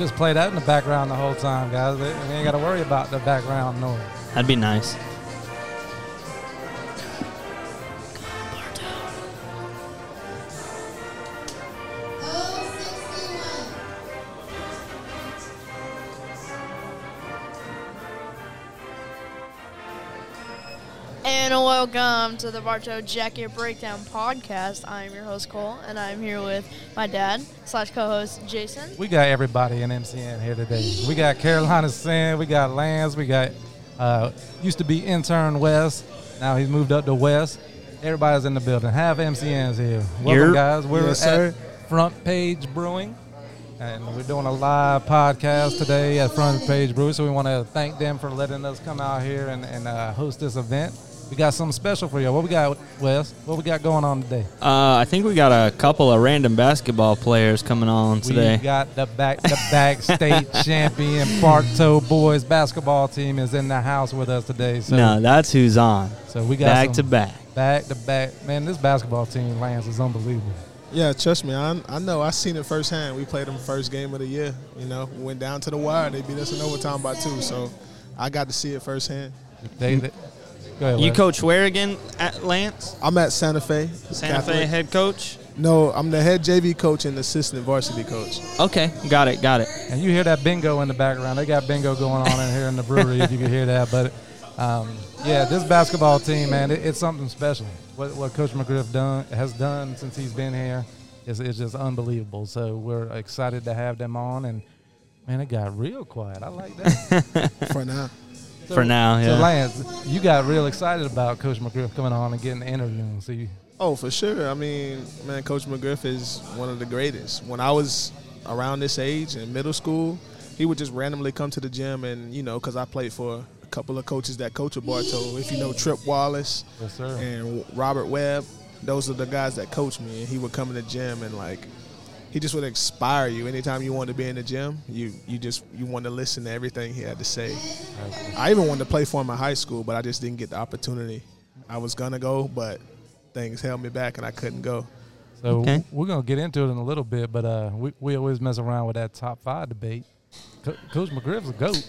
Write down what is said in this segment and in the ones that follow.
just play that in the background the whole time, guys. We ain't got to worry about the background noise. That'd be nice. Welcome to the Bartow Jacket Breakdown podcast. I'm your host Cole, and I'm here with my dad slash co-host Jason. We got everybody in MCN here today. We got Carolina Sin, we got Lance, we got uh, used to be intern West. Now he's moved up to West. Everybody's in the building. Half MCN's here. Welcome, Yerp. guys. We're Yes, at sir. Front Page Brewing, and we're doing a live podcast today at Front Page Brewing. So we want to thank them for letting us come out here and, and uh, host this event. We got something special for you. What we got, Wes? What we got going on today? Uh, I think we got a couple of random basketball players coming on today. We got the back the back state champion Bartow boys basketball team is in the house with us today. So no, that's who's on. so we got Back some to back. back to back. Man, this basketball team Lance is unbelievable. Yeah, trust me, I, I know. I seen it firsthand. We played them first game of the year. You know, we went down to the wire. They beat us in overtime by two. So I got to see it firsthand. They, they- go ahead. You coach where again at Lance? I'm at Santa Fe. Santa Catholic. Fe head coach? No, I'm the head JV coach and assistant varsity coach. Okay, got it, got it. And you hear that bingo in the background. They got bingo going on in here in the brewery if you can hear that. But um, yeah, this basketball team, man, it, it's something special. What, what Coach McGriff done has done since he's been here is, is just unbelievable. So we're excited to have them on. And man, it got real quiet. I like that. For now, So- For now, So yeah. Lance, you got real excited about Coach McGriff coming on and getting the interview. So you, oh for sure. I mean, man, Coach McGriff is one of the greatest. When I was around this age in middle school, he would just randomly come to the gym and you know, because I played for a couple of coaches that coach at Bartow. If you know Trip Wallace, yes sir. and Robert Webb. Those are the guys that coached me. And he would come in the gym and like, he just would inspire you. Anytime you wanted to be in the gym, you you just you wanted to listen to everything he had to say. I even wanted to play for him in high school, but I just didn't get the opportunity. I was gonna go, but things held me back and I couldn't go. So Okay. we're gonna get into it in a little bit, but uh, we we always mess around with that top five debate. Co- Coach McGriff's a goat.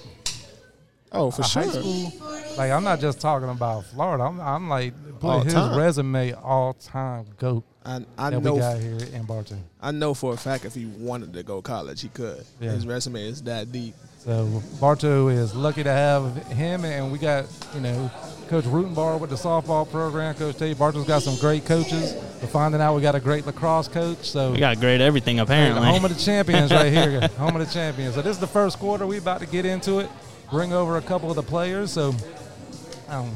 Oh, for A sure. High school, like I'm not just talking about Florida. I'm I'm like put All his time. resume all time goat I, I that know we got here in Bartow. I know for a fact if he wanted to go college, he could. Yeah. His resume is that deep. So Bartow is lucky to have him, and we got you know Coach Rutenbar with the softball program. Coach Tate Bartow's got some great coaches. We're finding out we got a great lacrosse coach. So We got great everything apparently. home of the champions right here. home of the champions. So this is the first quarter. We about to get into it. Bring over a couple of the players. So um,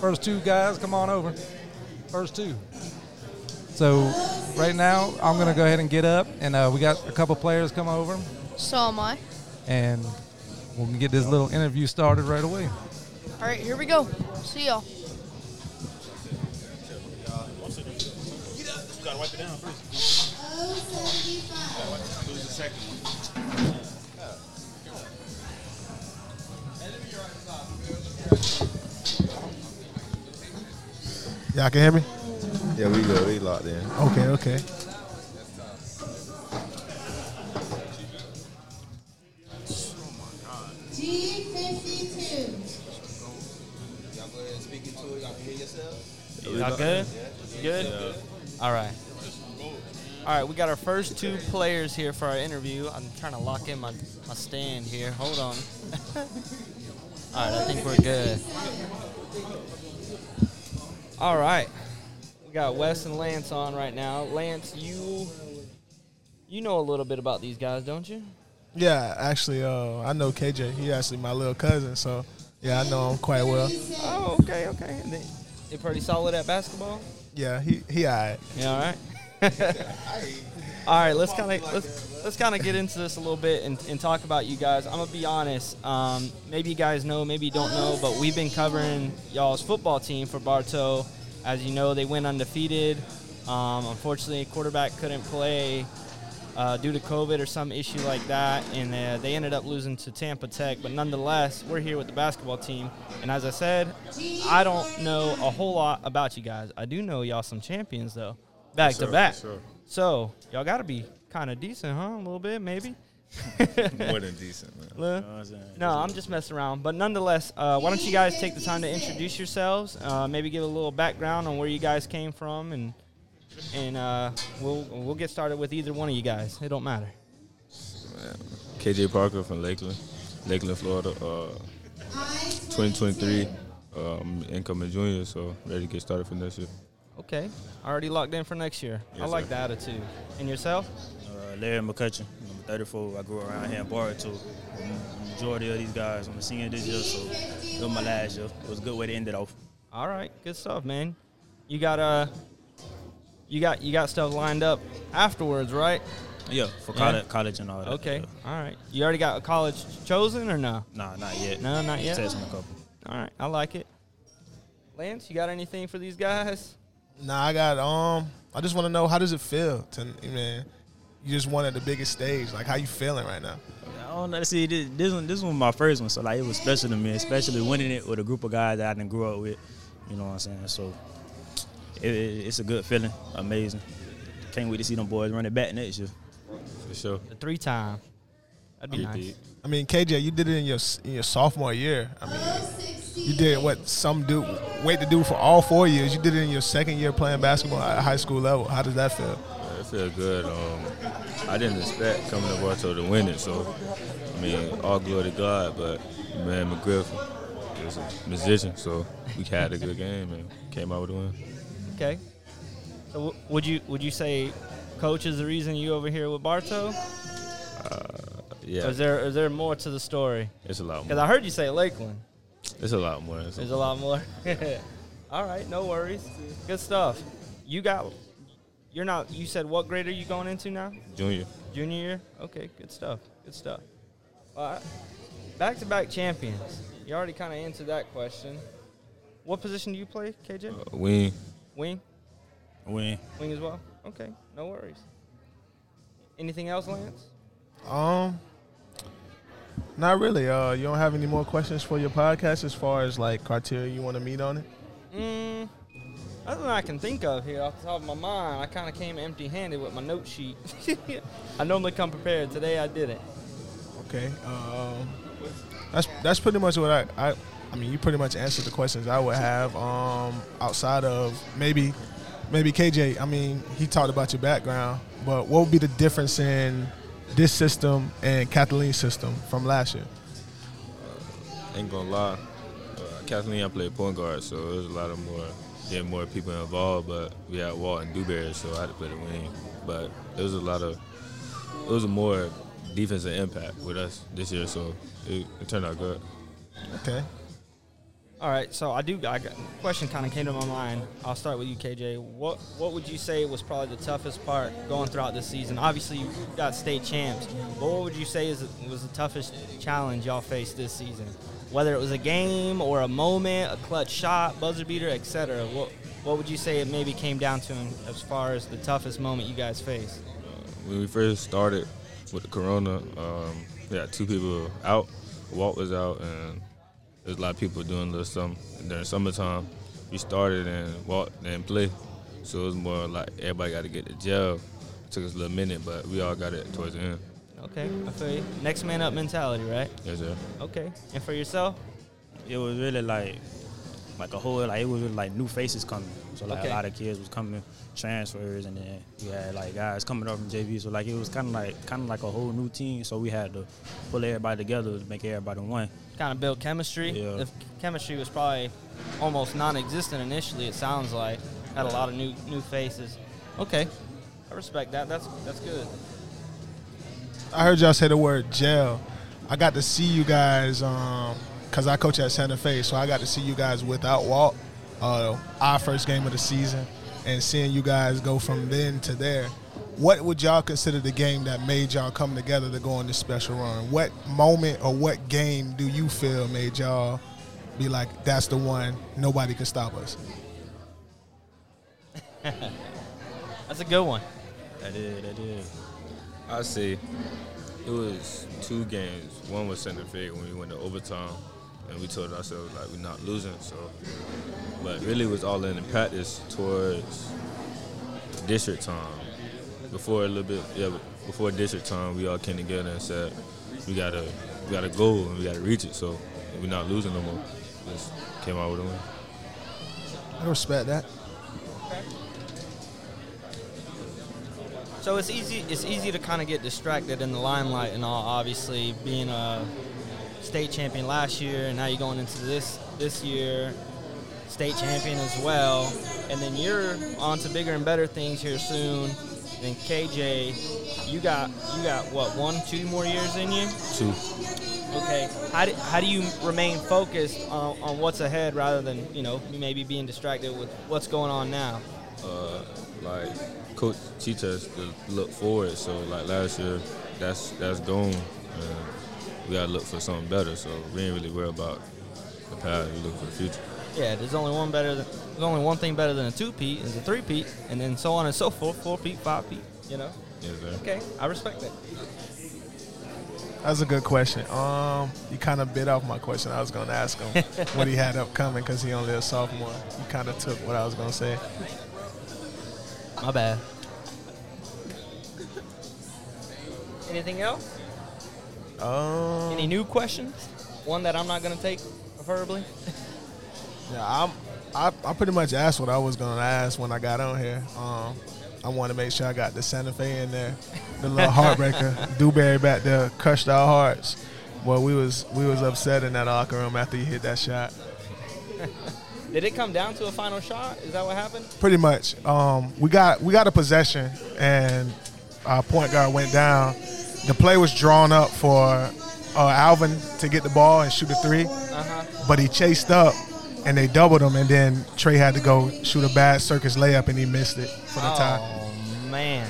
first two guys, come on over. First two. So right now, I'm gonna go ahead and get up, and uh, we got a couple players come over, So am I. and we'll get this little interview started right away. All right, here we go. See y'all. Y'all can hear me? Yeah, we good. We locked in. Okay, okay. G52. Y'all go ahead and speak into it. Y'all hear yourself. Y'all good? You good? All right. All right, we got our first two players here for our interview. I'm trying to lock in my, my stand here. Hold on. All right, I think we're good. All right. Got Wes and Lance on right now. Lance, you you know a little bit about these guys, don't you? Yeah, actually, uh, I know KJ. He actually my little cousin, so yeah, I know him quite well. Oh, okay, okay. And they, they pretty solid at basketball? Yeah, he he alright. Yeah, all right. all right, let's kind of let's let's kind of get into this a little bit and, and talk about you guys. I'm gonna be honest. Um, maybe you guys know, maybe you don't know, but we've been covering y'all's football team for Bartow. As you know, they went undefeated. Um, unfortunately, quarterback couldn't play uh, due to COVID or some issue like that, and uh, they ended up losing to Tampa Tech. But nonetheless, we're here with the basketball team, and as I said, I don't know a whole lot about you guys. I do know y'all some champions though, back to back. So y'all got to be kind of decent, huh? A little bit, maybe. More than decent, man. Lou? You know what I'm saying? No, I'm just messing around. But nonetheless, uh, why don't you guys take the time to introduce yourselves? Uh, maybe give a little background on where you guys came from, and and uh, we'll we'll get started with either one of you guys. It don't matter. KJ Parker from Lakeland, Lakeland, Florida. Uh, 2023, um, incoming junior, so ready to get started for next year. Okay, already locked in for next year. I Yes, like sir. the attitude. And yourself? Uh, Larry McCutcheon, number 34. I grew around here in Bartow. The majority of these guys, I'm a senior this year, so it was my last year. It was a good way to end it off. All right, good stuff, man. You got uh, you got you got stuff lined up afterwards, right? Yeah, for Yeah? college, college and all that. Okay, yeah. all right. You already got a college chosen or no? Nah, not yet. No, not yet. Testing a couple. All right, I like it. Lance, you got anything for these guys? Nah, I got um. I just want to know how does it feel to man. You just won at the biggest stage. Like, how you feeling right now? I don't know. See, this, this one, this one was my first one, so like it was special to me, especially winning it with a group of guys that I didn't grow up with. You know what I'm saying? So it, it- it's a good feeling, amazing. Can't wait to see them boys run it back next year. For sure. The three time. That'd be nice. I mean, KJ, you did it in your in your sophomore year. I mean, you did what some do wait to do for all four years. You did it in your second year playing basketball at a high school level. How does that feel? Yeah, feel good. Um, I didn't expect coming to Bartow to win it, so I mean, all glory to God. But man, McGriff is a musician, so we had a good game and came out with a win. Okay. So w- would you would you say coach is the reason you over here with Bartow? Yeah, Or is there is there more to the story? it's a lot more. Because. I heard you say Lakeland. It's a lot more. It's There's a lot more. All right, no worries. Good stuff. You got. You're not. You said what grade are you going into now? junior. Junior year. Okay, good stuff. Good stuff. All right. Back to back champions. You already kind of answered that question. What position do you play, KJ? Uh, wing. Wing. Win. Wing as well. Okay, no worries. Anything else, Lance? Um, not really. Uh, you don't have any more questions for your podcast as far as like criteria you want to meet on it? Mm, nothing I can think of here off the top of my mind. I kind of came empty-handed with my note sheet. I normally come prepared. Today I didn't. Okay. Um, that's that's pretty much what I, I I mean you pretty much answered the questions I would have. Um, outside of maybe maybe KJ. I mean he talked about your background, but what would be the difference in this system and Kathleen's system from last year? Ain't gonna lie. Uh, Kathleen, I played point guard, so it was a lot of more, getting more people involved. But we had Walt and Dewberry, so I had to play the wing. But it was a lot of, it was a more defensive impact with us this year, so it, it turned out good. Okay. All right, so I do. I got a question kind of came to my mind. I'll start with you, KJ. What What would you say was probably the toughest part going throughout this season? Obviously, you got state champs, but what would you say is was the toughest challenge y'all faced this season? Whether it was a game or a moment, a clutch shot, buzzer beater, etc. What What would you say it maybe came down to as far as the toughest moment you guys faced? When we first started with the Corona, um, we had two people out. Walt was out, and there's a lot of people doing a little something. And during summertime, we started and walked and played. so it was more like everybody got to get to jail. It took us a little minute, but we all got it towards the end. Okay, I feel you. Next man up mentality, right? Yes, sir. Okay, and for yourself? It was really like like a whole like it was really like new faces coming. So like Okay. a lot of kids was coming transfers, and then we had like guys coming up from JV. So like it was kind of like kind of like a whole new team. So we had to pull everybody together to make everybody one. kind of build chemistry. Yeah. The chemistry was probably almost non-existent initially. It sounds like had a lot of new new faces. Okay, I respect that. That's that's good. I heard y'all say the word jail. I got to see you guys because I coach at Santa Fe, so I got to see you guys without Walt. Uh, our first game of the season, and seeing you guys go from then to there. What would y'all consider the game that made y'all come together to go on this special run? What moment or what game do you feel made y'all be like, "That's the one. Nobody can stop us." That's a good one. That is that is. I did. I see. it was two games. One was Santa Fe when we went to overtime, and we told ourselves like we're not losing. So, but really it was all in the practice towards district time. Before a little bit, yeah, before district time, we all came together and said we gotta we got a goal and we gotta reach it. So we're not losing no more. Just came out with a win. I respect that. So it's easy. It's easy to kind of get distracted in the limelight and all. Obviously, being a state champion last year, and now you're going into this this year, state champion as well, and then you're on to bigger and better things here soon. Then KJ, you got you got what one, two more years in you? Two. Okay. How do, how do you remain focused on, on what's ahead rather than you know maybe being distracted with what's going on now? uh, like coach teach us to look forward. So like last year, that's that's gone. And we gotta look for something better. So we ain't really worry about the past. We look for the future. Yeah, there's only one better. Than, there's only one thing better than a two peat is a three peat, and then so on and so forth. Four peat, five peat. You know. Yes, sir. Okay, I respect that. That's a good question. Um, you kind of bit off my question. I was going to ask him what he had upcoming because he only a sophomore. You kind of took what I was going to say. My bad. Anything else? Um, Any new questions? One that I'm not gonna take, preferably. Yeah, I'm. I, I pretty much asked what I was gonna ask when I got on here. Um, I want to make sure I got the Santa Fe in there, the little heartbreaker. Dewberry back there crushed our hearts. Well, we was we was upset in that locker room after he hit that shot. Did it come down to a final shot? Is that what happened? Pretty much. Um, we got we got a possession, and our point guard went down. The play was drawn up for uh, Alvin to get the ball and shoot a three, Uh huh. but he chased up, and they doubled him, and then Trey had to go shoot a bad circus layup, and he missed it for the tie. Oh man.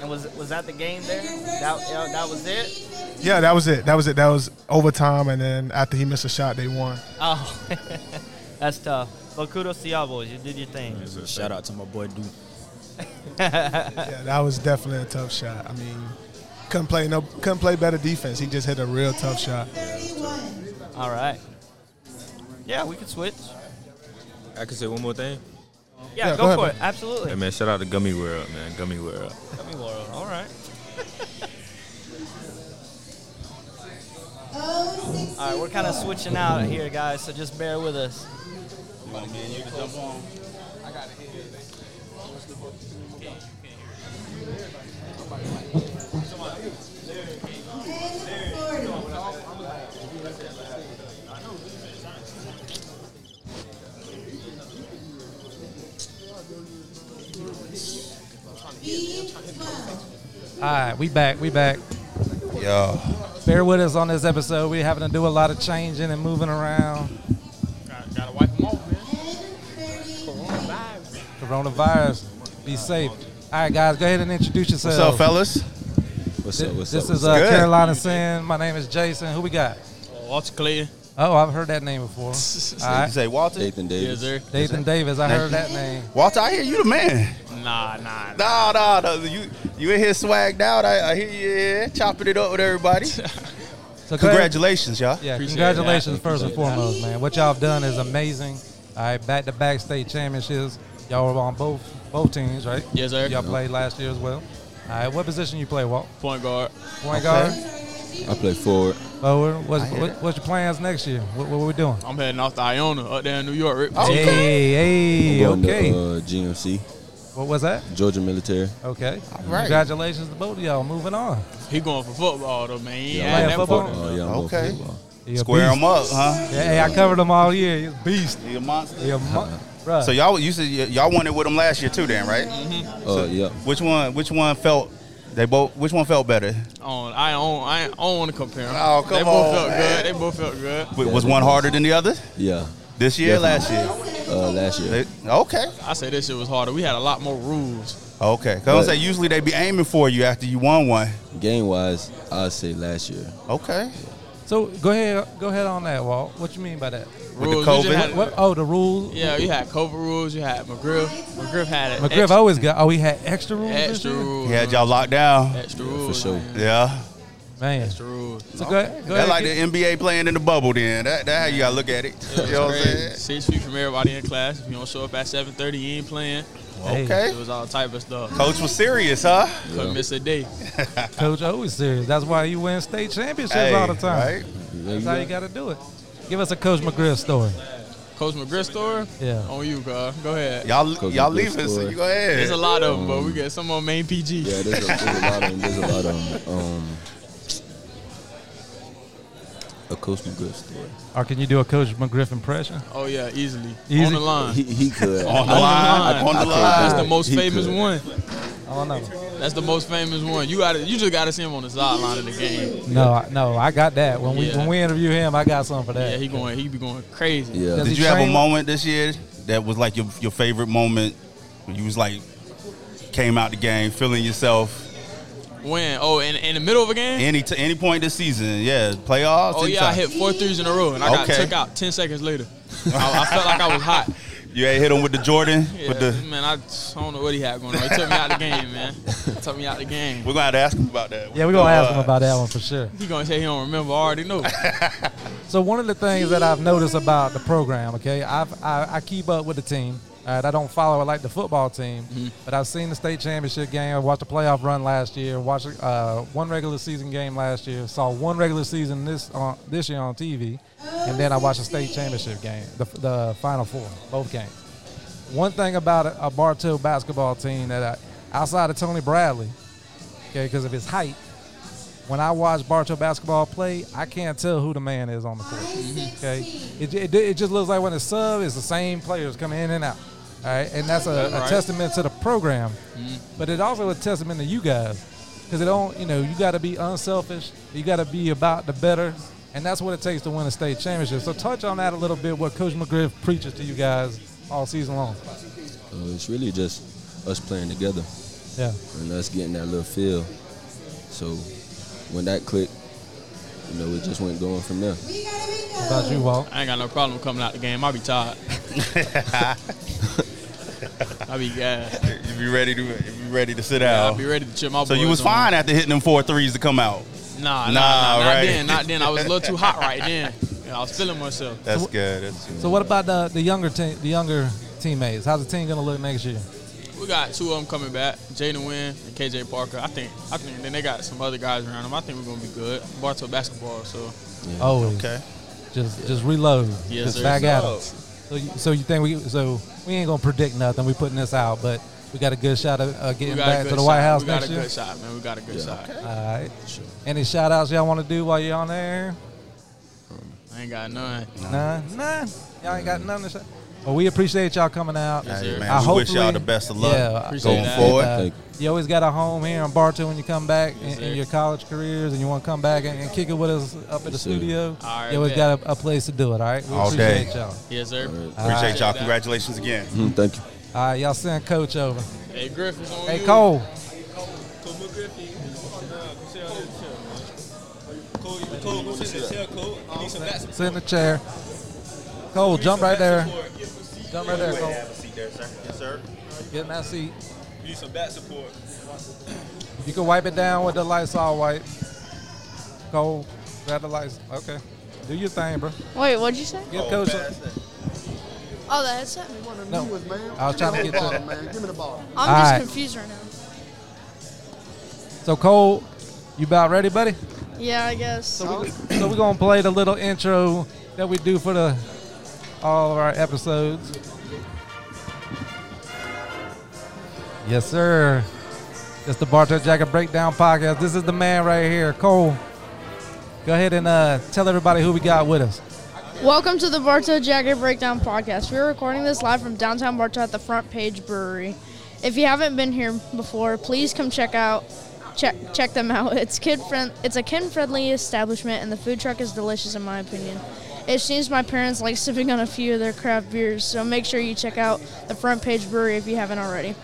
And was was that the game there? That yeah, that was it. Yeah, that was it. That was it. That was overtime, and then after he missed a shot, they won. Oh, that's tough. But kudos to y'all boys. You did your thing. Yes, sir. Shout out to my boy Duke. Yeah, that was definitely a tough shot. I mean, couldn't play no, couldn't play better defense. He just hit a real tough shot. All right. Yeah, we could switch. I can say one more thing. Yeah, Yeah, go, go ahead, for man. it. Absolutely. Hey man, shout out to Gummy World, man. Gummy World. Gummy World. All right. Oh, All right, we're kind of switching out here, guys, so just bear with us. All right, we back. We back. Yo. Bear with us on this episode. We're having to do a lot of changing and moving around. Gotta wipe them off, man. Coronavirus. Be safe. All right, guys, go ahead and introduce yourselves. What's up, fellas? What's up? What's this up? is uh, Carolina Sin. My name is Jason. Who we got? Walter Clayton. Oh, I've heard that name before. All You say Walter? Nathan Yes, Davis. sir. Nathan Davis. I heard that name. Walter, I hear you the man. Nah, nah. nah, nah, no. You you in here swagged out. I, I hear you yeah, chopping it up with everybody. So go ahead- Congratulations, y'all. Yeah, Appreciate congratulations that. first and foremost, man. What y'all have done is amazing. All right, back to back state championships. Y'all were on both both teams, right? Yes, sir. Y'all played last year as well. All right, what position you play, Walt? Point guard. Point guard, I play forward. forward. What's, what, what's your plans next year? What, what we doing? I'm heading off to Iona up there in New York. Rick. Hey, hey, I'm going okay. to uh, GMC, what was that? Georgia Military. Okay. right. Congratulations to both of y'all. Moving on. He going for football though, man. He Yeah, playing football? football. Oh, yeah, I'm Okay. going football. Square beast. them up, huh? Yeah, hey, I covered him all year. He's a beast. You a monster. He a mo- bruh. So y'all, you said y'all won it with them last year too, then, right? Uh, yeah. Which one? Which one felt? They both. Which one felt better? On, I don't, I don't want to compare 'em. Oh, come They both on, felt man. good. They both felt good. W- Was one harder than the other? Yeah. This year, Definitely. last year? Uh, last year. They- okay. I say this year was harder. We had a lot more rules. Okay. Cause I But- say usually they be aiming for you after you won one. Game wise, I'd say last year. Okay. So go ahead, go ahead on that, Walt. What you mean by that? The Rules. you just COVID? had- What? Oh, the rules. yeah, you had COVID rules. You had McGriff. McGriff had it. McGriff always got. Oh, he had extra rules. this extra year? rules. He had y'all locked down. Extra rules. For sure. man. Yeah. Man. That's the rules. So go, go ahead. That's like the get- NBA playing in the bubble. Then that, that how you gotta look at it. It you know what I'm saying? Six feet from everybody in class. If you don't show up at 7:30, you ain't playing. Hey. Okay. It was all type of stuff. Coach was serious, huh? Couldn't miss a day. Coach always serious. That's why you win state championships Hey, all the time. right? That's how you got to do it. Give us a Coach McGriff story. Coach McGriff story. Yeah. On you, God. Go ahead. Y'all Coach y'all McGriff leaving, so story. you go ahead. There's a lot of them, but we got some on main PG. Yeah, there's a, there's a lot of them. There's a lot of them. Um, a Coach McGriff story. Or can you do a Coach McGriff impression? Oh yeah, easily. Easy. On the line. He, he could. on the On the line. line. On the line. That's the most He famous could. one. I don't know. That's the most famous one. You got to You just got to see him on the sideline of the game. No, I- no, I got that. When we Yeah. when we interview him, I got something for that. Yeah, he going. He be going crazy. Yeah. Does Did he you have a moment this year that was like your your favorite moment? When you was like came out the game feeling yourself When? Oh, in, in the middle of a game. any t- any point this season? Yeah, playoffs. Oh yeah, I hit four threes in a row, and I got took out ten seconds later. I, I felt like I was hot. You ain't hit him with the Jordan. Yeah, With the man, I, I don't know what he had going on. He took me out the game, man. He took me out the game. we're gonna have to ask him about that. Yeah, we're gonna ask him Uh, about that one for sure. He gonna say he don't remember. I already know. So one of the things that I've noticed about the program, okay, I've, I I keep up with the team. Uh, right, I don't follow it like the football team, mm-hmm. but I've seen the state championship game. I watched the playoff run last year. Watched uh, one regular season game last year. Saw one regular season this on this year on TV, and then I watched the state championship game, the, the final four, both games. One thing about a, a Bartow basketball team that I, outside of Tony Bradley, okay, because of his height, when I watch Bartow basketball play, I can't tell who the man is on the court. Mm-hmm. Okay, it, it, it just looks like when it's sub, it's the same players coming in and out. All right, and that's a, a Right. testament to the program, but it also a testament to you guys because it don't, you know, you got to be unselfish. You got to be about the better, and that's what it takes to win a state championship. So touch on that a little bit. What Coach McGriff preaches to you guys all season long. Uh, it's really just us playing together Yeah. and us getting that little feel. So when that clicked, you know, it just went going from there. What about you, Walt? I ain't got no problem coming out the game. I'll be tired. I be gassed. You be ready to you be ready to sit Yeah, I down. be ready to chill my so you was on. fine after hitting them four threes to come out. Nah, Nah, nah, nah, not right. then, not then. I was a little too hot right then. Yeah, I was feeling myself. That's good. That's good. So what about the the younger team, the younger teammates? How's the team gonna look next year? We got two of them coming back, Jaden Wynn and KJ Parker. I think, I think. Then they got some other guys around them. I think we're gonna be good. Bartow basketball, so Oh, Okay. Just just reload. Yes, just sir. back at So- it. So you, so you think we so we ain't gonna predict nothing. We putting this out, but we got a good shot of uh, getting back to the White shot. House We got next a year. good shot, man. We got a good shot. All right. Any shout outs y'all want to do while you're on there? I ain't got none. Nah, nah. Y'all ain't got nothing to say. Well, we appreciate y'all coming out. Yes, Hey, man, I we wish y'all the best of luck Yeah, going that. forward. Uh, you always got a home here in Bartow when you come back Yes, in, in your college careers and you want to come back and, and kick it with us up at the sir. studio. All right, you always bet. got a, a place to do it, all right? We All day. appreciate y'all. Yes, sir. All right. Appreciate Alright. y'all. Congratulations again. Mhm, thank you. All right, y'all send Coach over. Hey, Griff is on Hey, you. Cole. Sit in the chair. Cole, jump right there. Jump right there, Cole. Have a seat there, sir. Yes, sir. Get in that seat. Need some back support. You can wipe it down with the Lysol wipe. Cole, grab the lights. Okay. Do your thing, bro. Wait, what'd you say? Give Coach. Oh, oh the headset. No, I was trying to get to. man. Give me the ball. I'm All just right. confused right now. So Cole, you about ready, buddy? Yeah, I guess. So we, so we're gonna play the little intro that we do for the all of our episodes. Yes, sir. It's the Bartow Jacket Breakdown Podcast. This is the man right here, Cole. Go ahead and uh, tell everybody who we got with us. Welcome to the Bartow Jacket Breakdown Podcast. We're recording this live from downtown Bartow at the Front Page Brewery. If you haven't been here before, please come check out check check them out. It's kid friend it's a kid friendly establishment and the food truck is delicious in my opinion. It seems my parents like sipping on a few of their craft beers, so make sure you check out the Front Page Brewery if you haven't already.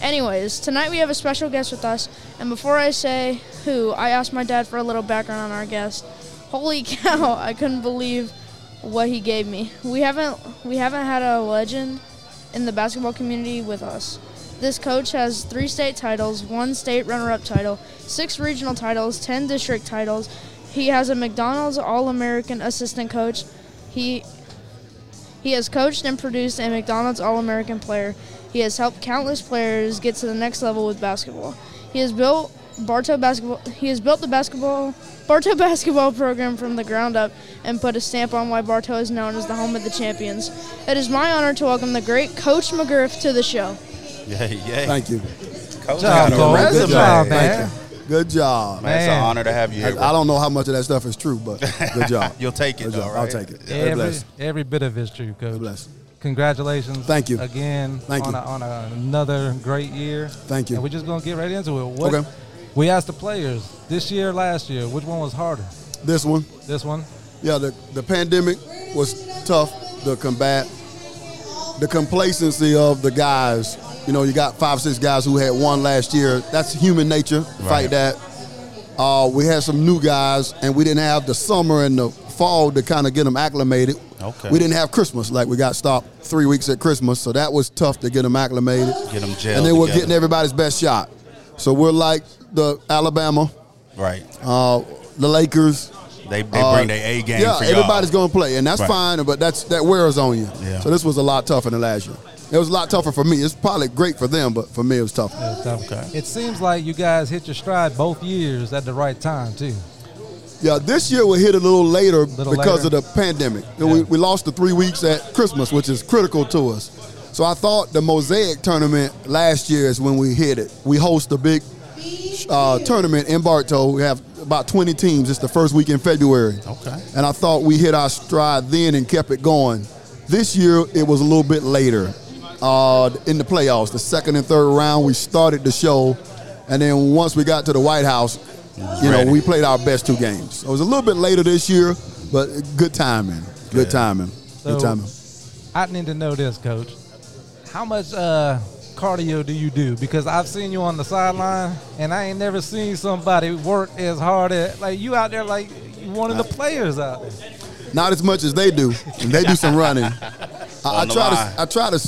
Anyways, tonight we have a special guest with us, and before I say who, I asked my dad for a little background on our guest. Holy cow, I couldn't believe what he gave me. We haven't we haven't had a legend in the basketball community with us. This coach has three state titles, one state runner up title, six regional titles, 10 district titles. He has a McDonald's All American assistant coach. He he has coached and produced a McDonald's All American player. He has helped countless players get to the next level with basketball. He has built Bartow basketball. He has built the basketball Bartow basketball program from the ground up and put a stamp on why Bartow is known as the home of the champions. It is my honor to welcome the great Coach McGriff to the show. Yay, yay. Thank you. Coach Job, Cole. Good resume. job, Thank man. You. Good job. Man, it's an honor to have you I, here. I don't know how much of that stuff is true, but good job. You'll take it, Good though, job. right? I'll take it. God Every, bless. every bit of it's true, Coach. God bless. Congratulations. Thank you. Again Thank on, you. A, on a, another great year. Thank you. And we're just going to get right into it. What, Okay. We asked the players this year, last year, which one was harder? This one, This one? yeah, the, the pandemic was tough to combat. The complacency of the guys, you know, you got five, six guys who had one last year. That's human nature. Fight that. Uh, we had some new guys, and we didn't have the summer and the fall to kind of get them acclimated. Okay. We didn't have Christmas, like we got stopped three weeks at Christmas, so that was tough to get them acclimated. Get them gelled and then we're together. getting everybody's best shot. So we're like the Alabama, Right. uh, the Lakers. They, they uh, bring their A game Yeah, everybody's going to play, and that's Right. fine. But that's that wears on you. Yeah. So this was a lot tougher than last year. It was a lot tougher for me. It's probably great for them, but for me it was tough. It was tough. Okay. It seems like you guys hit your stride both years at the right time, too. Yeah, this year we hit a little later Little because later. of the pandemic. We, we lost the three weeks at Christmas, which is critical to us. So I thought the Mosaic tournament last year is when we hit it. We host a big uh, tournament in Bartow. We have about 20 teams. It's the first week in February. Okay. And I thought we hit our stride then and kept it going. This year it was a little bit later uh, in the playoffs. The second and third round, we started the show. And then once we got to the White House, you know, we played our best two games. It was a little bit later this year, but good timing. Good Good. timing. Good timing. I need to know this, Coach. How much uh, cardio do you do? Because I've seen you on the sideline, and I ain't never seen somebody work as hard as like you out there, like one of the players out there. Not as much as they do. And they do some running. I, I try to I try to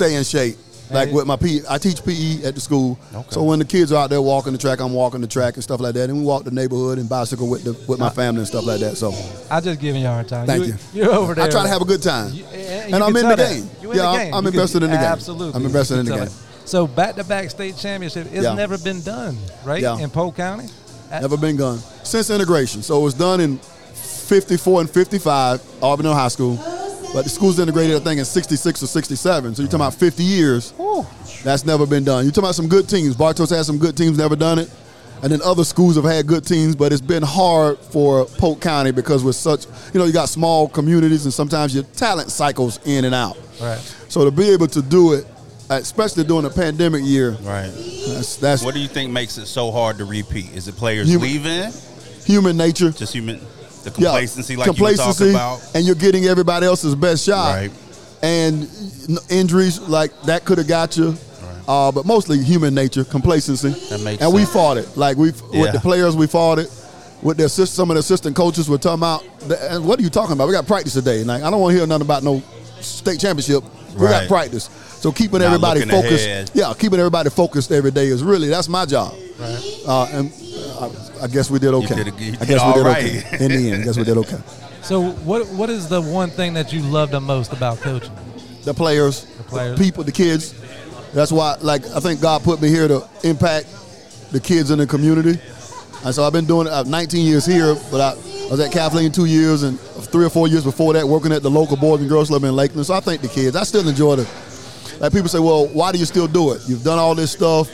stay in shape. Like with my PE, I teach PE at the school. Okay. So when the kids are out there walking the track, I'm walking the track and stuff like that. And we walk the neighborhood and bicycle with the with my family and stuff like that. So I just giving you a hard time. Thank you. You're over there. I try to have a good time. You- and you I'm in the game. You in yeah, the I'm- I'm You can- invested in the game. Absolutely. I'm invested in the game. So back-to-back state championship, it's Yeah. never been done, right? Yeah. In Polk County. Uh, Never been done since integration. So it was done in 54 and 55, Auburn Hill High School. But the school's integrated, I think, in 66 or 67. So you're talking about 50 years. That's never been done. You're talking about some good teams. Bartow's had some good teams, never done it. And then other schools have had good teams, but it's been hard for Polk County because we're such, you know, you got small communities and sometimes your talent cycles in and out. Right. So to be able to do it, especially during a pandemic year, Right. that's, that's What do you think makes it so hard to repeat? Is it players Human- leaving? human nature. Just human, the Yeah, complacency, like complacency, you about. and you're getting everybody else's best shot. Right. And injuries like that could have got you. Uh, but mostly human nature, complacency. That makes and we fought it. Like we with the players, we fought it. With the assist, some of the assistant coaches were talking about. What are you talking about? We got practice today. Like I don't want to hear nothing about no state championship. We got practice. So keeping Not everybody focused. ahead. Yeah, keeping everybody focused every day is really that's my job. Right. Uh, and uh, I, I guess we did okay. did a- you I guess we did right. okay. In the end, I guess we did okay. So what what is the one thing that you love the most about coaching? the players, the players. people, the kids. That's why, like, I think God put me here to impact the kids in the community. And so I've been doing it. I've 19 years here, but I, I was at Kathleen two years and three or four years before that working at the local Boys and Girls Club in Lakeland. So I thank the kids, I still enjoy it. Like people say, well, why do you still do it? You've done all this stuff,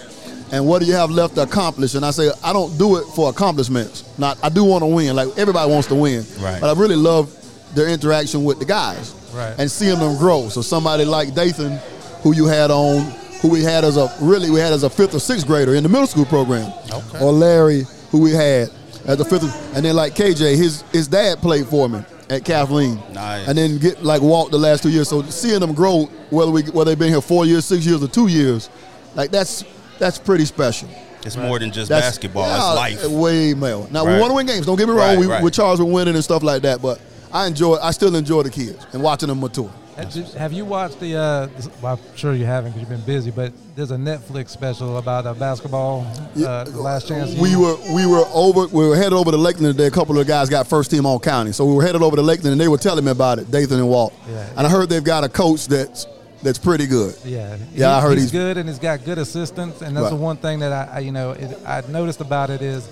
and what do you have left to accomplish? And I say, I don't do it for accomplishments. Not, I do want to win. Like everybody wants to win. Right. But I really love their interaction with the guys Right. and seeing them grow. So somebody like Dathan, who you had on, who we had as a really we had as a fifth or sixth grader in the middle school program, Okay. or Larry, who we had as a fifth, and then like KJ, his his dad played for me at Kathleen, Nice. and then get like Walt the last two years. So seeing them grow, whether we whether they've been here four years, six years, or two years, like that's that's pretty special. It's more than just That's- basketball. yeah, it's life. Way more. Now we want to win games. Don't get me wrong. Right, we, right. We're charged with winning and stuff like that. But I enjoy. I still enjoy the kids and watching them mature. Uh, Have you watched the? Uh, well, I'm sure you haven't because you've been busy. But there's a Netflix special about uh, basketball. Uh, the last chance. We U. were we were over we were headed over to Lakeland today. A couple of guys got first team all county, so we were headed over to Lakeland, and they were telling me about it, Dathan and Walt. Yeah. And I heard they've got a coach that's that's pretty good. Yeah, Yeah, I heard he's, he's- good and he's got good assistants, and that's Right. the one thing that I, I you know, it, I noticed about it is,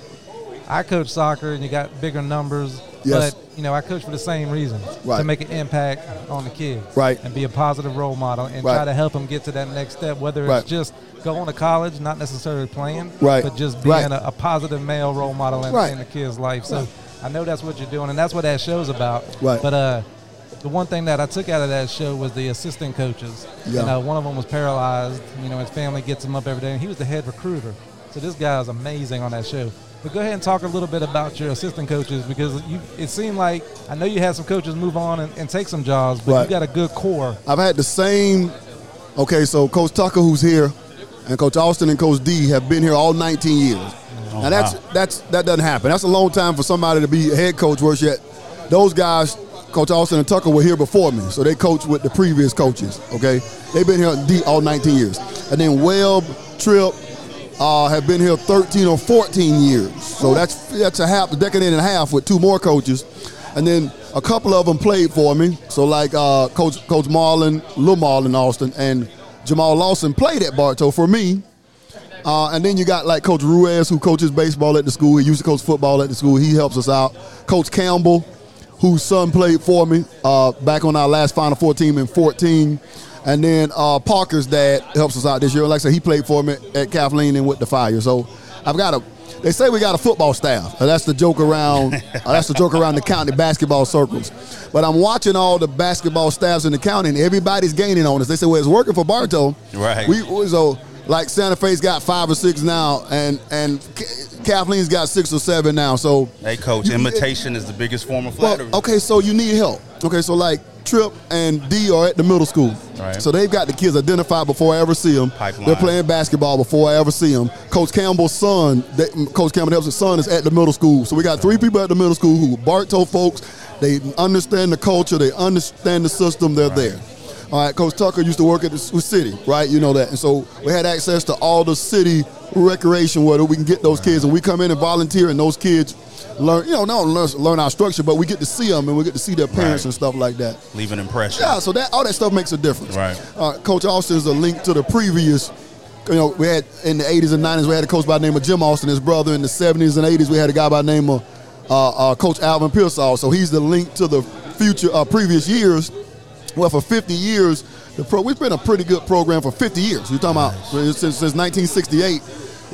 I coach soccer and you got bigger numbers, Yes. but you know I coach for the same reason right. to make an impact on the kids, Right. and be a positive role model and Right. try to help them get to that next step, whether Right. it's just going to college, not necessarily playing, Right. but just being a, a positive male role model in, in the kid's life. So I know that's what you're doing, and that's what that show's about. Right. But uh, the one thing that I took out of that show was the assistant coaches. Yeah. You know, one of them was paralyzed. You know, his family gets him up every day, and he was the head recruiter. So this guy is amazing on that show. But go ahead and talk a little bit about your assistant coaches because you, it seemed like I know you had some coaches move on and, and take some jobs, but Right. you got a good core. I've had the same. Okay, so Coach Tucker, who's here, and Coach Austin and Coach D have been here all 19 years. Oh, now that's wow. that's that doesn't happen. That's a long time for somebody to be a head coach. Worse yet, those guys, Coach Austin and Tucker, were here before me, so they coached with the previous coaches. Okay, they've been here D all 19 years, and then Webb, Tripp, uh, have been here 13 or 14 years. So that's that's a half, a decade and a half with two more coaches, and then a couple of them played for me. So like uh, Coach Coach Marlon, Lil Marlon Austin, and Jamal Lawson played at Bartow for me. Uh, and then you got like Coach Ruiz, who coaches baseball at the school. He used to coach football at the school. He helps us out. Coach Campbell, whose son played for me uh, back on our last Final Four team in 14. And then uh, Parker's dad helps us out this year. Like I said, he played for me at Kathleen and with the Fire. So I've got a. They say we got a football staff. Uh, that's the joke around. uh, that's the joke around the county basketball circles. But I'm watching all the basketball staffs in the county, and everybody's gaining on us. They say, "Well, it's working for Bartow." Right. We so like Santa Fe's got five or six now, and and Kathleen's got six or seven now. So Hey, coach, You- imitation is the biggest form of well, flattery. okay, so you need help. Okay, so like Trip and D are at the middle school. Right. So they've got the kids identified before I ever see them. Pipeline. They're playing basketball before I ever see them. Coach Campbell's son, that, Coach Campbell helps his son is at the middle school. So we got three people at the middle school who Bartow folks. They understand the culture. They understand the system. They're there. All right, Coach Tucker used to work at the city, right? You know that. And so we had access to all the city recreation where we can get those kids. And we come in and volunteer, and those kids learn, you know, not learn, learn our structure, but we get to see them and we get to see their parents Right. and stuff like that. Leave an impression. Yeah, so that all that stuff makes a difference. Right. Uh, coach Austin's a link to the previous. You know, we had in the 80s and 90s, we had a coach by the name of Jim Austin, his brother. In the 70s and 80s, we had a guy by the name of uh, uh, Coach Alvin Pearsall. So he's the link to the future, uh, previous years. Well, for 50 years, the pro we've been a pretty good program for 50 years. You're talking about since, since 1968,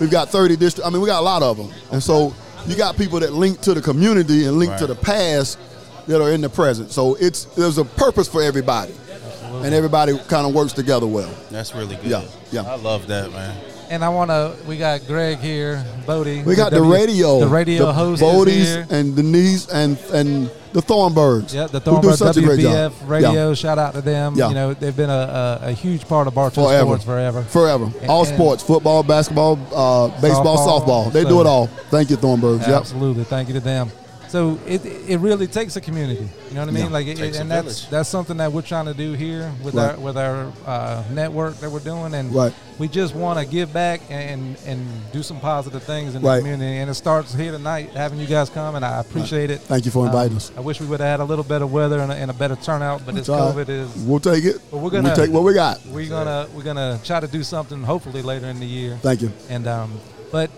we've got 30 districts. I mean, we got a lot of them, and so you got people that link to the community and link to the past that are in the present. So it's there's a purpose for everybody, and everybody kind of works together well. That's really good. Yeah, yeah. I love that, man. And I want to. We got Greg here, Bodie. We got the W- radio, The radio host is Bodies here. and Denise and and the Thornburgs. Yeah, the who do such a great WBF job. radio. Yeah. Shout out to them. Yeah. You know, they've been a, a, a huge part of Bartow Forever. sports forever. Forever. All And- sports, football, basketball, uh, baseball, Softball. softball. They So- do it all. Thank you, Thornburgs. Yep. Absolutely. Thank you to them. So it it really takes a community. You know what I mean? Yeah. Like, it, a and that's village. that's something that we're trying to do here with Right. our with our uh, network that we're doing, and Right. we just want to give back and and do some positive things in Right. the community. And it starts here tonight, having you guys come, and I appreciate it. Thank you for inviting Um, us. I wish we would have had a little better weather and a, and a better turnout, but this It's all right. COVID is. We'll take it. But we're gonna we take what we got. We're gonna we're gonna try to do something hopefully later in the year. Thank you. And um, but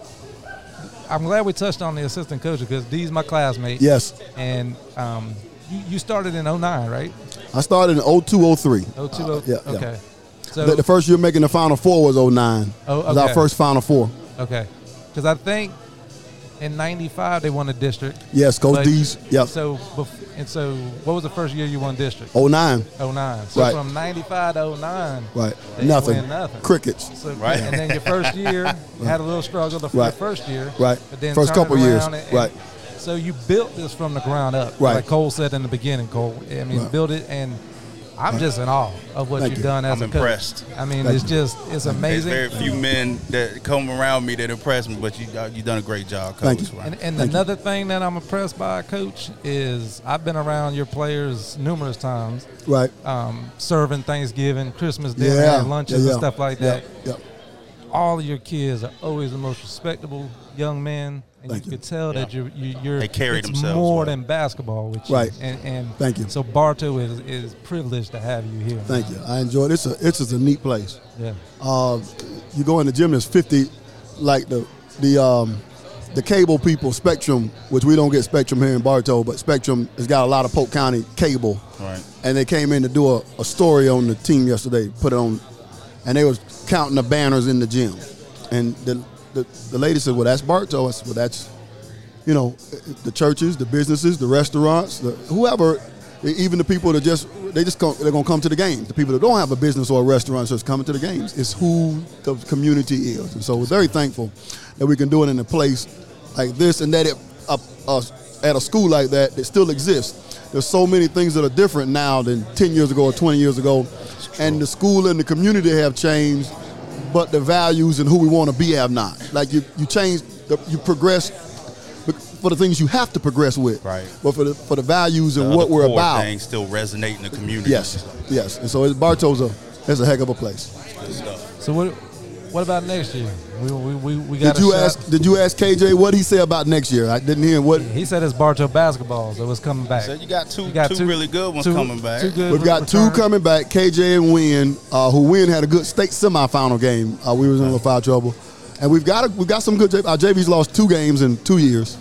I'm glad we touched on the assistant coach because Dee's my classmate. Yes. And um, you, you started in 09, right? I started in 02, 03. 02, Uh, yeah, yeah. okay. So the, the first year making the Final Four was 09. Oh, It was our first Final Four. okay, because I think in '95 they won the district. Yes, Coach But- D's. Yep. So and so, what was the first year you won district? 09. 09. So Right. from 95 to 09, Right. they Nothing. win nothing. Crickets. So, Right. And then your first year had a little struggle the, Right. first year. Right. But then First couple years. and- and Right. So you built this from the ground up. Right. Like Cole said in the beginning, Cole. I mean, Right. build it and I'm just in awe of what Thank you've you. done as I'm a coach. impressed. I mean, Thank it's you. just it's There's amazing. very few men that come around me that impress me, but you uh, you done a great job, coach. Thank you. Right? And, and Thank you. another thing that I'm impressed by, Coach, is I've been around your players numerous times, Right. um, serving Thanksgiving, Christmas dinner, Yeah. and lunches yeah, and stuff like yeah, that. Yeah. All of your kids are always the most respectable young men, and Thank you you. could tell that you're you, you're They carry it's themselves more well. than basketball which you. Right. And, and Thank you. So Bartow is is privileged to have you here. Thank you. I enjoy it. It's a it's just a neat place. Yeah. Uh, you go in the gym. There's 50, like the the um, the cable people, Spectrum, which we don't get Spectrum here in Bartow, but Spectrum has got a lot of Polk County cable. Right. And they came in to do a, a story on the team yesterday. Put it on, and they was counting the banners in the gym, and the the, the lady said, "Well, that's Bartow." I said, "Well, that's." You know, the churches, the businesses, the restaurants, the, whoever, even the people that just they just come, they're gonna come to the games. The people that don't have a business or a restaurant just coming to the games. It's who the community is, and so we're very thankful that we can do it in a place like this, and that it uh, uh, at a school like that that still exists. There's so many things that are different now than 10 years ago or 20 years ago, and the school and the community have changed, but the values and who we want to be have not. Like you, you change, the, you progress for the things you have to progress with, Right. But for the for the values and The what we're core about, things still resonate in the community. yes, yes. And so it's, Bartow's a is a heck of a place. Good stuff. So what what about next year? We we we, we got Did you ask? Did you ask KJ what he said about next year? I didn't hear what. He said it's Bartow basketball, so was coming back. So you got two You got two, two- really good ones two- coming back. two good We've got two coming back, KJ and Win, uh, who Win had a good state semifinal game. Uh, we was in a little foul trouble, and we've got a, we've got some good. Our JV's lost two games in two years,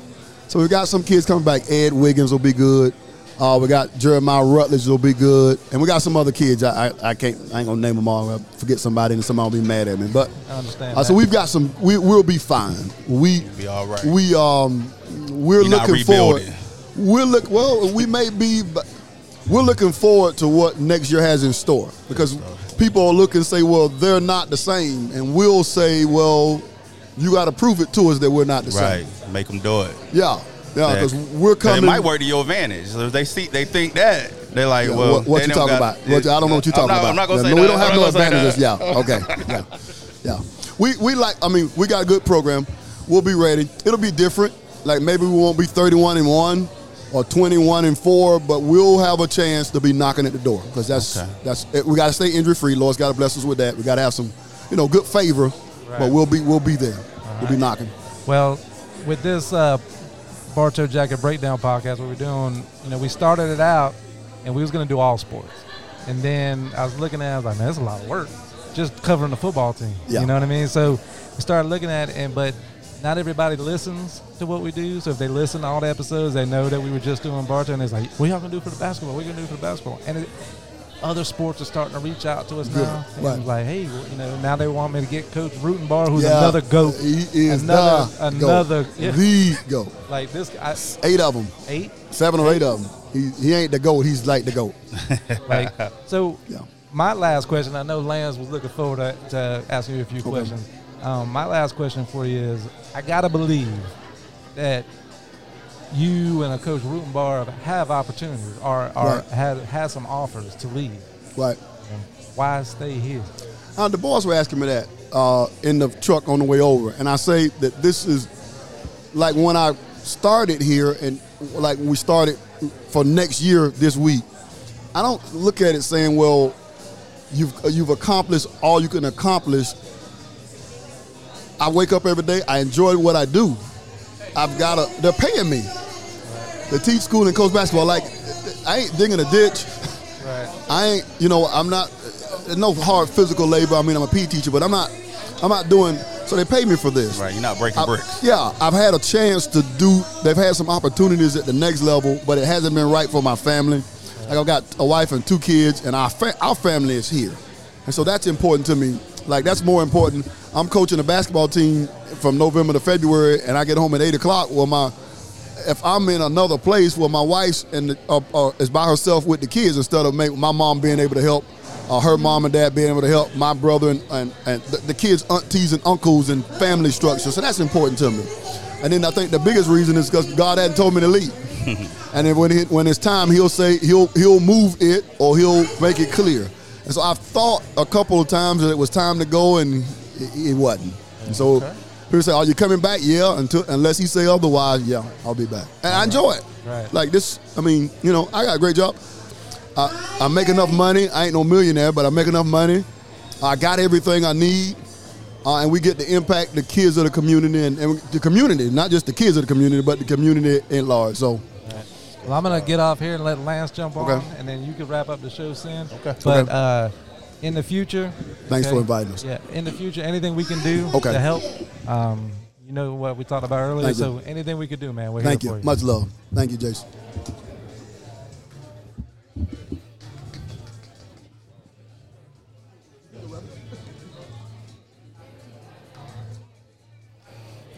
so we've got some kids coming back. Ed Wiggins will be good. Uh, we got Jeremiah Rutledge will be good, and we got some other kids. I, I, I can't I ain't gonna name them all. I forget somebody, and somebody will be mad at me. But I understand. uh, so that. we've got some. We, we'll be fine. We be all right. We um we're You're not looking forward. We're look well. We may be, but we're looking forward to what next year has in store because people are looking and say, well, they're not the same, and we'll say, well, you got to prove it to us that we're not the Right. same. Right. Make them do it. Yeah, yeah, because we're coming. It might work to your advantage. So if they see, they think that they're like, Yeah, well, what, what you talking got- about? What, I don't know what you're I'm talking not- about. I'm not gonna Yeah, say no, we don't have I'm no not gonna say advantages. that. Yeah, okay, yeah, yeah. We we like. I mean, we got a good program. We'll be ready. It'll be different. Like maybe we won't be 31 and one or 21 and four, but we'll have a chance to be knocking at the door because that's Okay. that's it. we got to stay injury free. Lord's got to bless us with that. We got to have some, you know, good favor, but we'll be we'll be there. We'll be knocking. Well, with this uh, Bartow Jacket Breakdown podcast, what we're doing, you know, we started it out and we was going to do all sports. And then I was looking at it, I was like, man, that's a lot of work just covering the football team. Yeah. You know what I mean? So we started looking at it, and but not everybody listens to what we do. So if they listen to all the episodes, they know that we were just doing Bartow, and it's like, what y'all going to do for the basketball? What you going to do for the basketball? And it, other sports are starting to reach out to us Good. now. Right. like, hey, well, you know, now they want me to get Coach Rutenbar, who's Yeah. another goat. He is another, the goat. another, yeah. the go. Like this guy, Eight of them, eight. seven or eight of them. He, he ain't the goat. He's like the goat. Like so. Yeah. My last question. I know Lance was looking forward to, to asking you a few questions. Um, my last question for you is: I gotta believe that you and a coach Rutenbar have opportunities or, or Right. had had some offers to leave. Right. Why stay here? Uh, the boys were asking me that uh, in the truck on the way over, and I say that this is like when I started here, and like we started for next year this week. I don't look at it saying, "Well, you've you've accomplished all you can accomplish." I wake up every day. I enjoy what I do. I've got to. They're paying me to teach school and coach basketball. Like I ain't digging a ditch. Right. I ain't, you know, I'm not, no hard physical labor. I mean, I'm a PE teacher, but I'm not, I'm not doing, so they pay me for this. Right. You're not breaking I- bricks. yeah, I've had a chance to do, they've had some opportunities at the next level, but it hasn't been right for my family. Like I've got a wife and two kids, and our, fa- our family is here. And so that's important to me. Like that's more important. I'm coaching a basketball team from November to February, and I get home at 8 o'clock. Well, my, if I'm in another place where my wife's and uh, uh, is by herself with the kids instead of make, my mom being able to help, uh, her mom and dad being able to help my brother and, and, and the, the kids' aunties and uncles and family structure. So that's important to me. And then I think the biggest reason is because God hadn't told me to leave. And then when it, when it's time, he'll say he'll he'll move it or he'll make it clear. And so I've thought a couple of times that it was time to go, and it, it wasn't. And so people say, "Are you coming back?" Yeah, until unless he say otherwise, yeah, I'll be back. And I enjoy it. Right. Like this, I mean, you know, I got a great job. I, I make enough money. I ain't no millionaire, but I make enough money. I got everything I need. Uh, and we get to impact the kids of the community and, and the community, not just the kids of the community, but the community at large. So, Well, I'm gonna get off here and let Lance jump on, Okay. and then you can wrap up the show, Sin. Okay. But Okay. uh, in the future, Thanks for inviting us. Yeah, in the future, anything we can do Okay. to help. Um, you know what we talked about earlier. Thank you. so anything we could do, man, we're thank here you. for you. Much love. Thank you, Jason.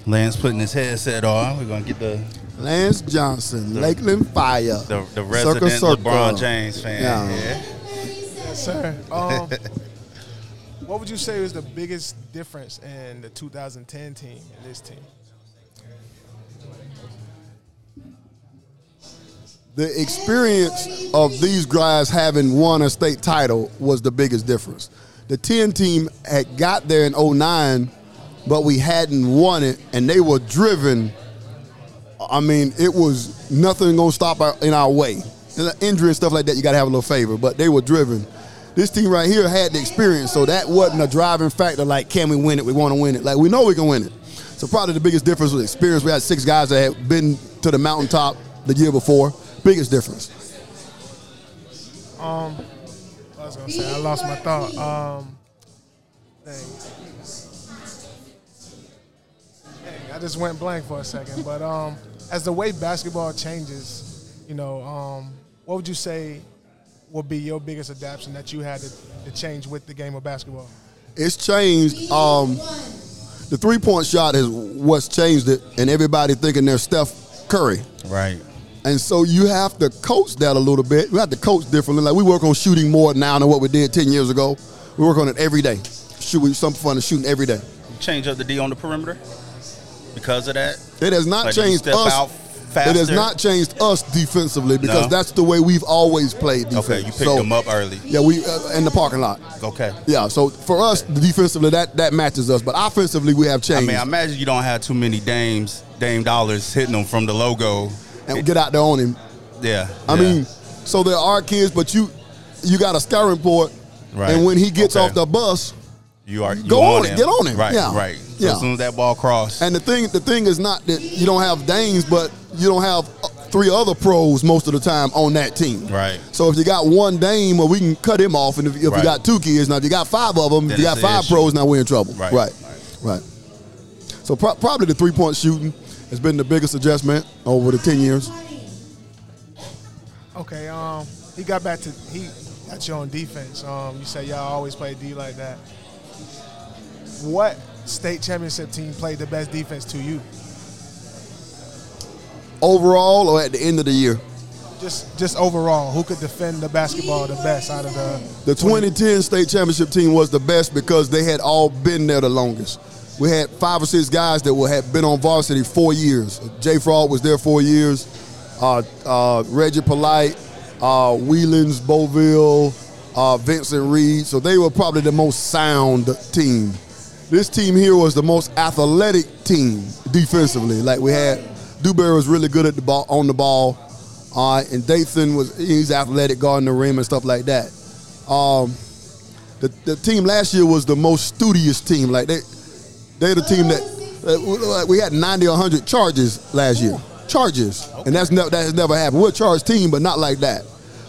Lance putting his headset on. We're gonna get the Lance Johnson, Lakeland Fire. the, the Circle, resident circle. LeBron James fan. Yeah. Yeah. Yes, sir. Um, what would you say is the biggest difference in the 2010 team and this team? The experience of these guys having won a state title was the biggest difference. The 10 team had got there in 09, but we hadn't won it, and they were driven. I mean, it was nothing gonna stop our, in our way. Injury and stuff like that, you gotta have a little favor, but they were driven. This team right here had the experience, so that wasn't a driving factor. Like, can we win it? We want to win it. Like, we know we can win it. So probably the biggest difference was experience. We had six guys that had been to the mountaintop the year before. Biggest difference. Um, I was gonna say I lost my thought. Um, dang. Dang, I just went blank for a second. But um, as the way basketball changes, you know, um, what would you say will be your biggest adaptation that you had to, to change with the game of basketball? It's changed. Um, the three point shot is what's changed it, and everybody thinking they're Steph Curry. Right. And so you have to coach that a little bit. We have to coach differently. Like we work on shooting more now than what we did ten years ago. We work on it every day. Shoot, we some fun of shooting every day. Change up the D on the perimeter because of that. It has not Like, changed step us. Out It has not changed us defensively because No? that's the way we've always played defense. Okay, you picked So, them up early. Yeah, we uh, in the parking lot. Okay. Yeah, so for us defensively, that that matches us. But offensively, we have changed. I changed. mean, I imagine you don't have too many dames, Dame dollars hitting them from the logo. and get out there on him. Yeah. I yeah. mean, so there are kids, but you you got a scouting report, Right. and when he gets Okay. off the bus, you are you go on it, him. get on him. Right. Yeah. Right. So Yeah. as soon as that ball crossed, and the thing the thing is not that you don't have Danes, but you don't have uh, three other pros most of the time on that team. right. So if you got one Dame, well, we can cut him off, and if, if Right. you got two kids, now if you got five of them, Then if you got five issue. pros, now we're in trouble. Right. Right. Right. So pro- probably the three point shooting has been the biggest adjustment over the ten years. Okay, um, he got back to he got you on defense. Um, you say y'all always play D like that. What state championship team played the best defense to you? Overall, or at the end of the year. Just just overall, who could defend the basketball the best out of the The 2010 state championship team was the best because they had all been there the longest. We had five or six guys that were, had been on varsity four years. Jay Fraud was there four years. Uh, uh, Reggie Polite, uh, Wheelans, Boville, uh, Vincent Reed. So they were probably the most sound team. This team here was the most athletic team defensively. Like we had, Dewberry was really good at the ball on the ball, uh, and Dathan was he's athletic guarding the rim and stuff like that. Um, the, the team last year was the most studious team. Like they, they're the team that we had 90 or 100 charges last year. Charges, and that's never that has never happened. We're a charge team, but not like that.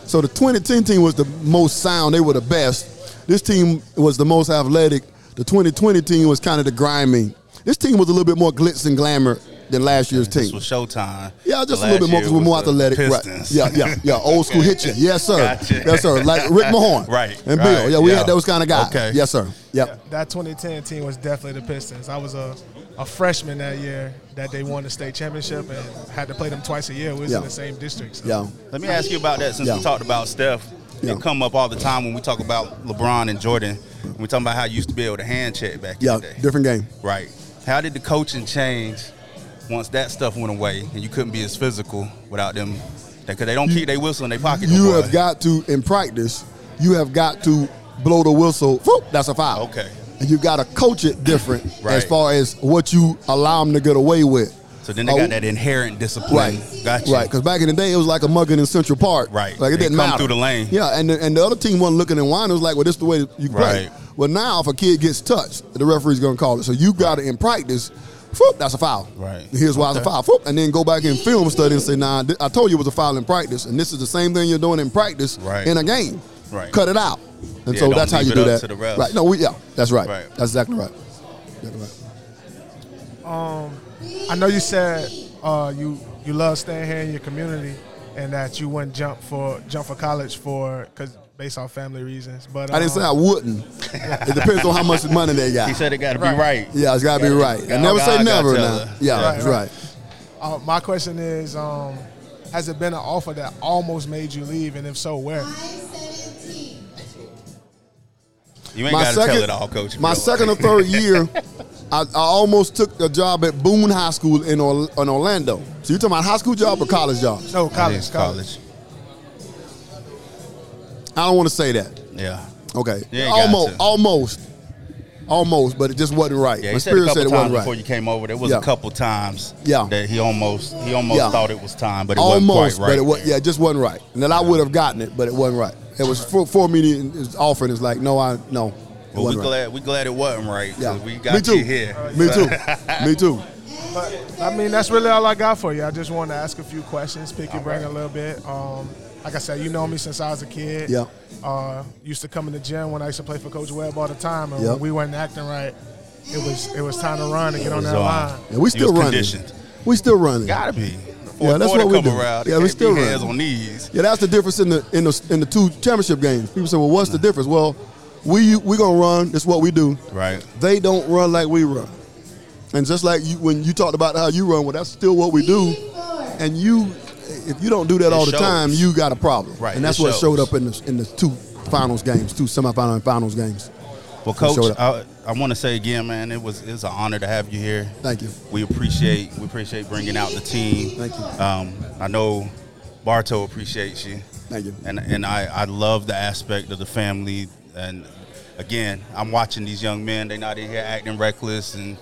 So the 2010 team was the most sound. They were the best. This team was the most athletic. The 2020 team was kind of the grimy. This team was a little bit more glitz and glamour than last year's this team. was Showtime. Yeah, just The a little bit more because we're more was the athletic. Right. Pistons. Yeah, yeah, yeah. Old school hit you. Yes, sir. Gotcha. Yes, sir. Like Rick Mahorn. Right, And Bill. right, Yeah, we yeah. had those kind of guys. Okay. Yes, sir. Yep. that 2010 team was definitely the Pistons. I was a, a freshman that year that they won the state championship and had to play them twice a year. We was Yeah. in the same district. So. Yeah. Let me ask you about that since Yeah. we talked about Steph. Yeah. It come up all the time when we talk about LeBron and Jordan. We talking about how you used to be able to hand check back Yeah. in the day. Different game. Right. How did the coaching change once that stuff went away and you couldn't be as physical without them Because they don't keep their whistle in their pocket. You no have got to in practice. You have got to blow the whistle. Whoop, that's a foul. Okay. And you got to coach it different Right. as far as what you allow them to get away with. So then they Oh, got that inherent discipline. Right. Gotcha. Right, because back in the day, it was like a mugging in Central Park. Right. Like it They didn't come matter. through the lane. Yeah, and the, and the other team wasn't looking and whining. It was like, well, this is the way you play. Right. Well, now if a kid gets touched, the referee's going to call it. So you got to, in practice, whoop, that's a foul. Right. Here's why it's a foul. Whoop, and then go back and film study and say, nah, I told you it was a foul in practice, and this is the same thing you're doing in practice Right. in a game. Right. Cut it out. And Yeah, so that's how leave you it do up that. to the refs. Right. No, we, yeah, that's right. Right. That's exactly right. Exactly right. Um, I know you said uh, you you love staying here in your community, and that you wouldn't jump for jump for college for because based on family reasons. But I didn't say I um, wouldn't. it depends on how much money they got. He said it got to be right. Yeah, it's got to be right. gotta- And never say God- God never now. Yeah, Right, that's right. right. Uh, my question is, um, has it been an offer that almost made you leave, and if so, where? You ain't My got to tell second- it all, coach. My second or third year, I, I almost took a job at Boone High School in, Or, in Orlando. So you talking about high school job or college job? No, I college, college. I don't want to say that. Yeah. Okay. You almost, almost, almost, but it just wasn't right. Yeah, My he said a couple said it times wasn't before you came over. There was Yeah. a couple times Yeah. that he almost he almost Yeah. thought it was time, but it almost, wasn't quite right. but it was yeah, it just wasn't right. And then I would have gotten it, but it wasn't right. It was for, for me to it's offering. It's like no, I no. It But we wasn't right. glad we glad it wasn't right. Yeah. we got Me too. you here. Me too. Me too. But I mean, that's really all I got for you. I just wanted to ask a few questions, pick your brain a little bit. Um, like I said, you know me since I was a kid. Yeah. Uh, used to come in the gym when I used to play for Coach Webb all the time, and Yep. when we weren't acting right, it was it was time to run and get on that on. line. Yeah, we still running. conditioned. We still running. Gotta be. Yeah, that's what we come do. around. Yeah, we can't still be hands running. on knees. Yeah, that's the difference in the in the in the two championship games. People say, "Well, what's the difference?" Well, we we gonna run. That's what we do. Right. They don't run like we run. And just like you, when you talked about how you run, well, that's still what we do. And you, if you don't do that It all the shows. time, you got a problem. Right, And that's what shows. showed up in the in the two finals games, two semifinal and finals games. Well, coach, I, I want to say again, man, it was it's an honor to have you here. Thank you. We appreciate we appreciate bringing out the team. Thank you. Um, I know Bartow appreciates you. Thank you. And and I, I love the aspect of the family. And again, I'm watching these young men. They're not in here acting reckless and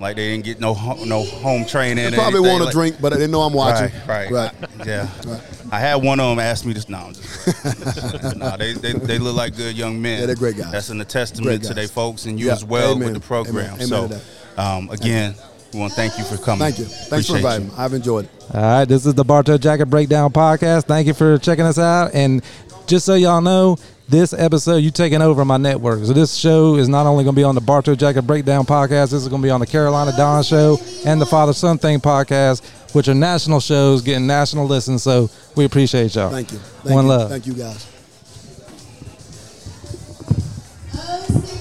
like they didn't get no no home training. They probably want to Like- drink, but they know I'm watching. Right, right, Right. yeah. Right. I had one of them ask me this. No, just nah, they, they they look like good young men. Yeah, they're great guys. That's an Great testament to guys. their folks and you Yeah, as well amen. with the program. Amen. Amen so, um, again, we want to thank you for coming. Thank you. Thanks for Appreciate inviting you. me. I've enjoyed it. All right, this is the Bartow Jacket Breakdown podcast. Thank you for checking us out. And just so y'all know, this episode you taking over my network. So this show is not only going to be on the Bartow Jacket Breakdown podcast. This is going to be on the Carolina Don Show and the Father Son Thing podcast, which are national shows getting national listens. So we appreciate y'all. Thank you. Thank One you. love. Thank you, guys. Oh,